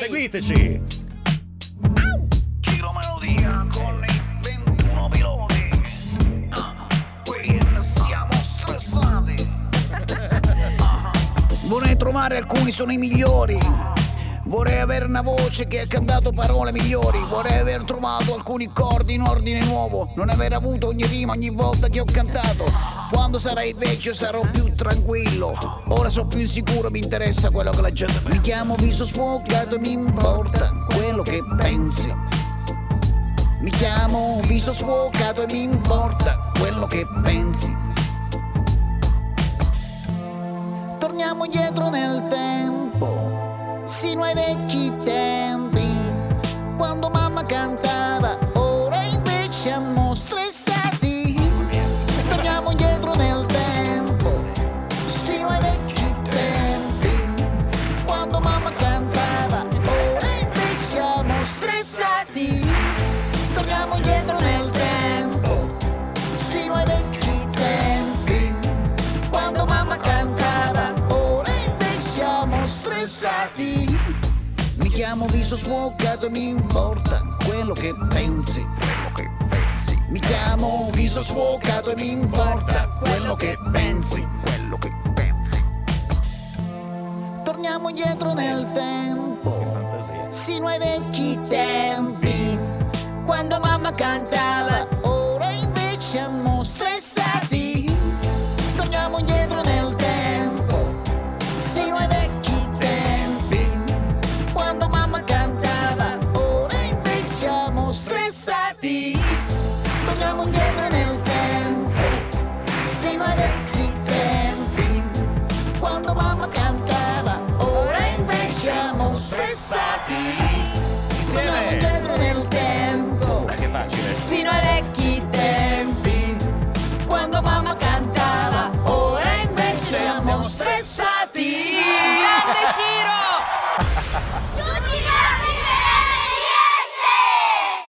seguiteci. Giro melodia con i 21 piloti. Ah, siamo stressati. Ah, Vorrei trovare alcuni sono i migliori. Vorrei avere una voce che ha cantato parole migliori. Vorrei aver trovato alcuni accordi in ordine nuovo. Non aver avuto ogni rima ogni volta che ho cantato. Quando sarai vecchio sarò più tranquillo. Ora sono più insicuro, mi interessa quello che la gente. Mi chiamo viso sfocato, mi importa quello che pensi. Mi chiamo viso sfocato e mi importa quello che pensi. Torniamo indietro nel mamma cantava, ora invece siamo stressati. Torniamo indietro nel tempo, sino ai vecchi tempi, quando mamma cantava, ora invece siamo stressati. Torniamo indietro nel tempo, sino ai vecchi tempi, quando mamma cantava, ora invece siamo stressati. Mi chiamo viso sfocato e mi importa quello che pensi. Mi chiamo viso sfocato e mi importa quello che pensi. Quello che pensi. Torniamo indietro nel tempo, sino ai vecchi tempi, quando mamma cantava, siamo stressati. Torniamo indietro nel tempo, sino ai vecchi tempi, quando mamma cantava, ora invece siamo stressati. Torniamo indietro nel tempo, sino ai vecchi